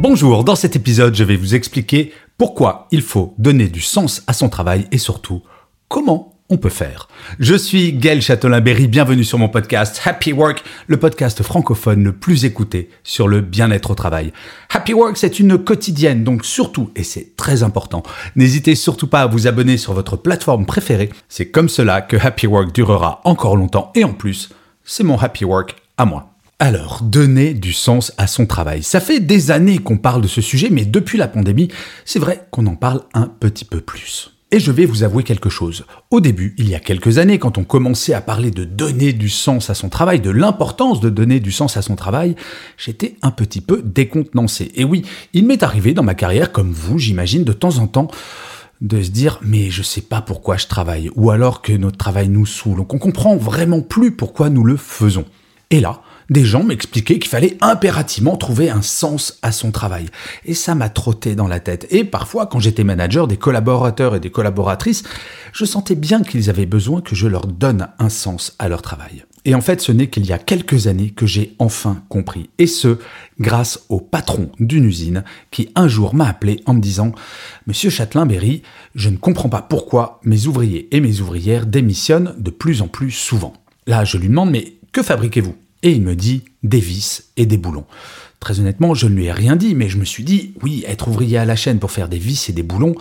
Bonjour, dans cet épisode, je vais vous expliquer pourquoi il faut donner du sens à son travail et surtout comment on peut faire. Je suis Gaël Châtelain-Berry, bienvenue sur mon podcast Happy Work, le podcast francophone le plus écouté sur le bien-être au travail. Happy Work, c'est une quotidienne, donc surtout, et c'est très important, n'hésitez surtout pas à vous abonner sur votre plateforme préférée. C'est comme cela que Happy Work durera encore longtemps et en plus, c'est mon Happy Work à moi. Alors, donner du sens à son travail. Ça fait des années qu'on parle de ce sujet, mais depuis la pandémie, c'est vrai qu'on en parle un petit peu plus. Et je vais vous avouer quelque chose. Au début, il y a quelques années, quand on commençait à parler de donner du sens à son travail, de l'importance de donner du sens à son travail, j'étais un petit peu décontenancé. Et oui, il m'est arrivé dans ma carrière, comme vous, j'imagine, de temps en temps, de se dire mais je sais pas pourquoi je travaille, ou alors que notre travail nous saoule, qu'on comprend vraiment plus pourquoi nous le faisons. Et là, des gens m'expliquaient qu'il fallait impérativement trouver un sens à son travail. Et ça m'a trotté dans la tête. Et parfois, quand j'étais manager des collaborateurs et des collaboratrices, je sentais bien qu'ils avaient besoin que je leur donne un sens à leur travail. Et en fait, ce n'est qu'il y a quelques années que j'ai enfin compris. Et ce, grâce au patron d'une usine qui un jour m'a appelé en me disant Monsieur Châtelain-Berry, je ne comprends pas pourquoi mes ouvriers et mes ouvrières démissionnent de plus en plus souvent. Là, je lui demande Mais que fabriquez-vous? Et il me dit des vis et des boulons. Très honnêtement, je ne lui ai rien dit, mais je me suis dit, oui, être ouvrier à la chaîne pour faire des vis et des boulons,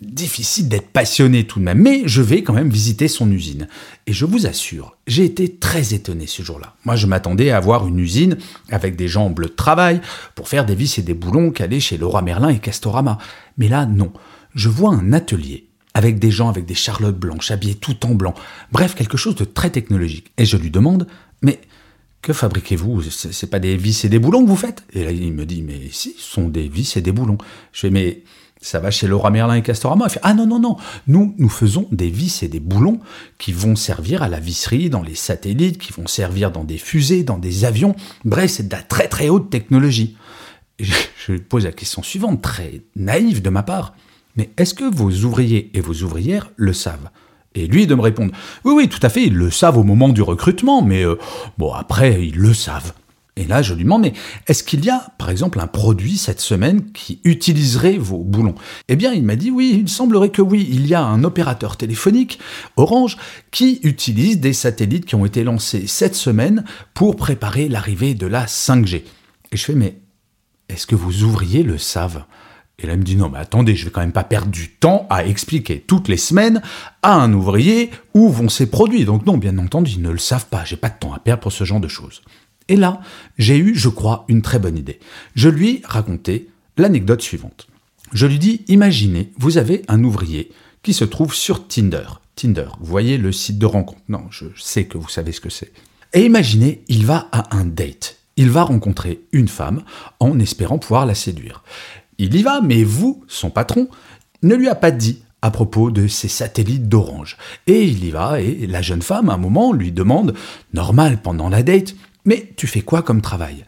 difficile d'être passionné tout de même, mais je vais quand même visiter son usine. Et je vous assure, j'ai été très étonné ce jour-là. Moi, je m'attendais à avoir une usine avec des gens en bleu de travail pour faire des vis et des boulons calés chez Laura Merlin et Castorama. Mais là, non. Je vois un atelier avec des gens avec des charlottes blanches, habillés tout en blanc. Bref, quelque chose de très technologique. Et je lui demande, mais que fabriquez-vous? C'est pas des vis et des boulons que vous faites? Et là, il me dit, mais si, ce sont des vis et des boulons. Je fais, mais ça va chez Laura Merlin et Castorama? Il fait, ah non, non, non, nous, nous faisons des vis et des boulons qui vont servir à la visserie, dans les satellites, qui vont servir dans des fusées, dans des avions. Bref, c'est de la très très haute technologie. je lui pose la question suivante, très naïve de ma part. Mais est-ce que vos ouvriers et vos ouvrières le savent? Et lui de me répondre Oui, oui, tout à fait, ils le savent au moment du recrutement, mais euh, bon, après, ils le savent. Et là, je lui demande, mais est-ce qu'il y a, par exemple, un produit cette semaine qui utiliserait vos boulons? Eh bien, il m'a dit, oui, il semblerait que oui, il y a un opérateur téléphonique, Orange, qui utilise des satellites qui ont été lancés cette semaine pour préparer l'arrivée de la 5G. Et je fais, mais est-ce que vos ouvriers le savent et là, il me dit non, mais attendez, je vais quand même pas perdre du temps à expliquer toutes les semaines à un ouvrier où vont ces produits? Donc non, bien entendu, ils ne le savent pas. J'ai pas de temps à perdre pour ce genre de choses. Et là, j'ai eu, je crois, une très bonne idée. Je lui racontais l'anecdote suivante. Je lui dis, imaginez, vous avez un ouvrier qui se trouve sur Tinder. Tinder, vous voyez le site de rencontre? Non, je sais que vous savez ce que c'est. Et imaginez, il va à un date. Il va rencontrer une femme en espérant pouvoir la séduire. Il y va, mais vous, son patron, ne lui a pas dit à propos de ces satellites d'Orange. Et il y va, et la jeune femme, à un moment, lui demande, normal pendant la date, mais tu fais quoi comme travail?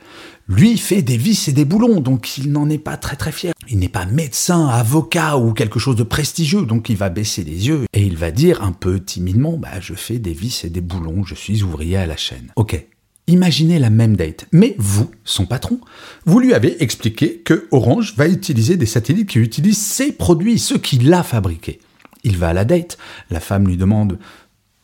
Lui fait des vis et des boulons, donc il n'en est pas très très fier. Il n'est pas médecin, avocat ou quelque chose de prestigieux, donc il va baisser les yeux et il va dire un peu timidement, bah je fais des vis et des boulons, je suis ouvrier à la chaîne. Ok, Imaginez la même date. Mais vous, son patron, vous lui avez expliqué que Orange va utiliser des satellites qui utilisent ses produits, ceux qu'il a fabriqués. Il va à la date. La femme lui demande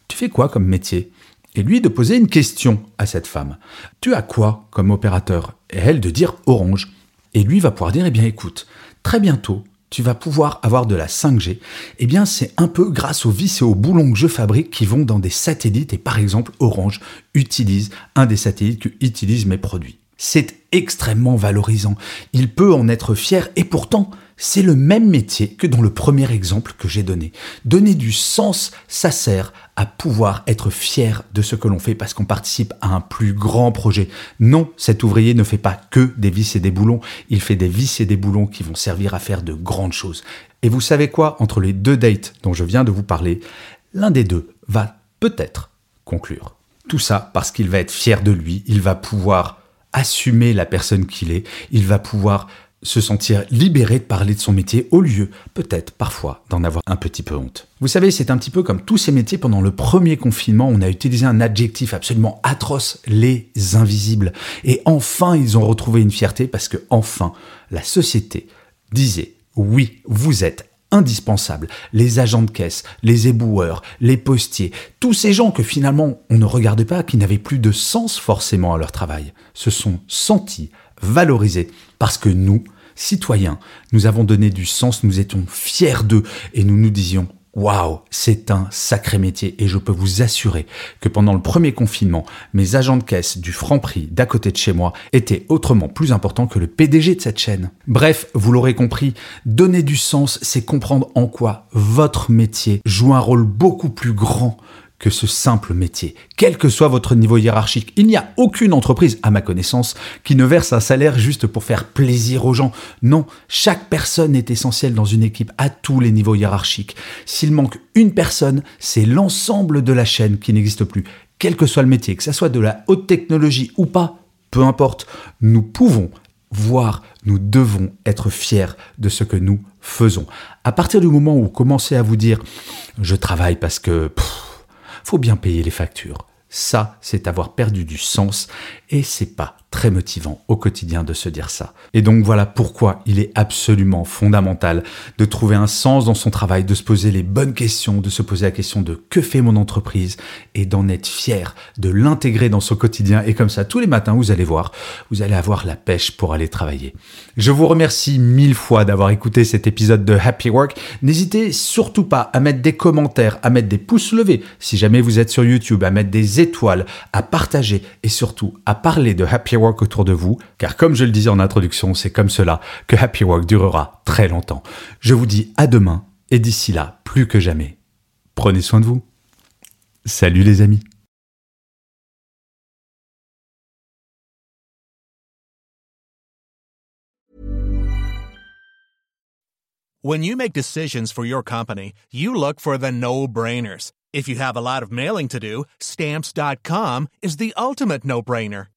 Tu fais quoi comme métier? Et lui de poser une question à cette femme Tu as quoi comme opérateur? Et elle de dire Orange. Et lui va pouvoir dire Eh bien écoute, très bientôt, tu vas pouvoir avoir de la 5G, eh bien c'est un peu grâce aux vis et aux boulons que je fabrique qui vont dans des satellites et par exemple Orange utilise un des satellites qui utilise mes produits. C'est extrêmement valorisant. Il peut en être fier et pourtant c'est le même métier que dans le premier exemple que j'ai donné. Donner du sens, ça sert à pouvoir être fier de ce que l'on fait parce qu'on participe à un plus grand projet. Non, cet ouvrier ne fait pas que des vis et des boulons, il fait des vis et des boulons qui vont servir à faire de grandes choses. Et vous savez quoi? Entre les deux dates dont je viens de vous parler, l'un des deux va peut-être conclure. Tout ça parce qu'il va être fier de lui, il va pouvoir assumer la personne qu'il est, il va pouvoir se sentir libéré de parler de son métier au lieu, peut-être parfois, d'en avoir un petit peu honte. Vous savez, c'est un petit peu comme tous ces métiers pendant le premier confinement, on a utilisé un adjectif absolument atroce, les invisibles. Et enfin, ils ont retrouvé une fierté parce que enfin, la société disait, oui, vous êtes indispensables. Les agents de caisse, les éboueurs, les postiers, tous ces gens que finalement on ne regardait pas, qui n'avaient plus de sens forcément à leur travail, se sont sentis valorisés parce que nous, citoyens, nous avons donné du sens, nous étions fiers d'eux et nous nous disions Waouh, c'est un sacré métier et je peux vous assurer que pendant le premier confinement, mes agents de caisse du Franprix d'à côté de chez moi étaient autrement plus importants que le PDG de cette chaîne. Bref, vous l'aurez compris, donner du sens, c'est comprendre en quoi votre métier joue un rôle beaucoup plus grand que ce simple métier. Quel que soit votre niveau hiérarchique, il n'y a aucune entreprise, à ma connaissance, qui ne verse un salaire juste pour faire plaisir aux gens. Non, chaque personne est essentielle dans une équipe à tous les niveaux hiérarchiques. S'il manque une personne, c'est l'ensemble de la chaîne qui n'existe plus. Quel que soit le métier, que ce soit de la haute technologie ou pas, peu importe, nous pouvons voir, nous devons être fiers de ce que nous faisons. À partir du moment où vous commencez à vous dire, je travaille parce que faut bien payer les factures. Ça, c'est avoir perdu du sens et c'est pas très motivant au quotidien de se dire ça. Et donc voilà pourquoi il est absolument fondamental de trouver un sens dans son travail, de se poser les bonnes questions, de se poser la question de que fait mon entreprise? et d'en être fier, de l'intégrer dans son quotidien. Et comme ça, tous les matins, vous allez voir, vous allez avoir la pêche pour aller travailler. Je vous remercie mille fois d'avoir écouté cet épisode de Happy Work. N'hésitez surtout pas à mettre des commentaires, à mettre des pouces levés si jamais vous êtes sur YouTube, à mettre des étoiles, à partager et surtout à parler de Work autour de vous, car comme je le disais en introduction, c'est comme cela que Happy Work durera très longtemps. Je vous dis à demain, et d'ici là, plus que jamais, prenez soin de vous. Salut les amis. When you make decisions for your company, you look for the no-brainers. If you have a lot of mailing to do, stamps.com is the ultimate no-brainer.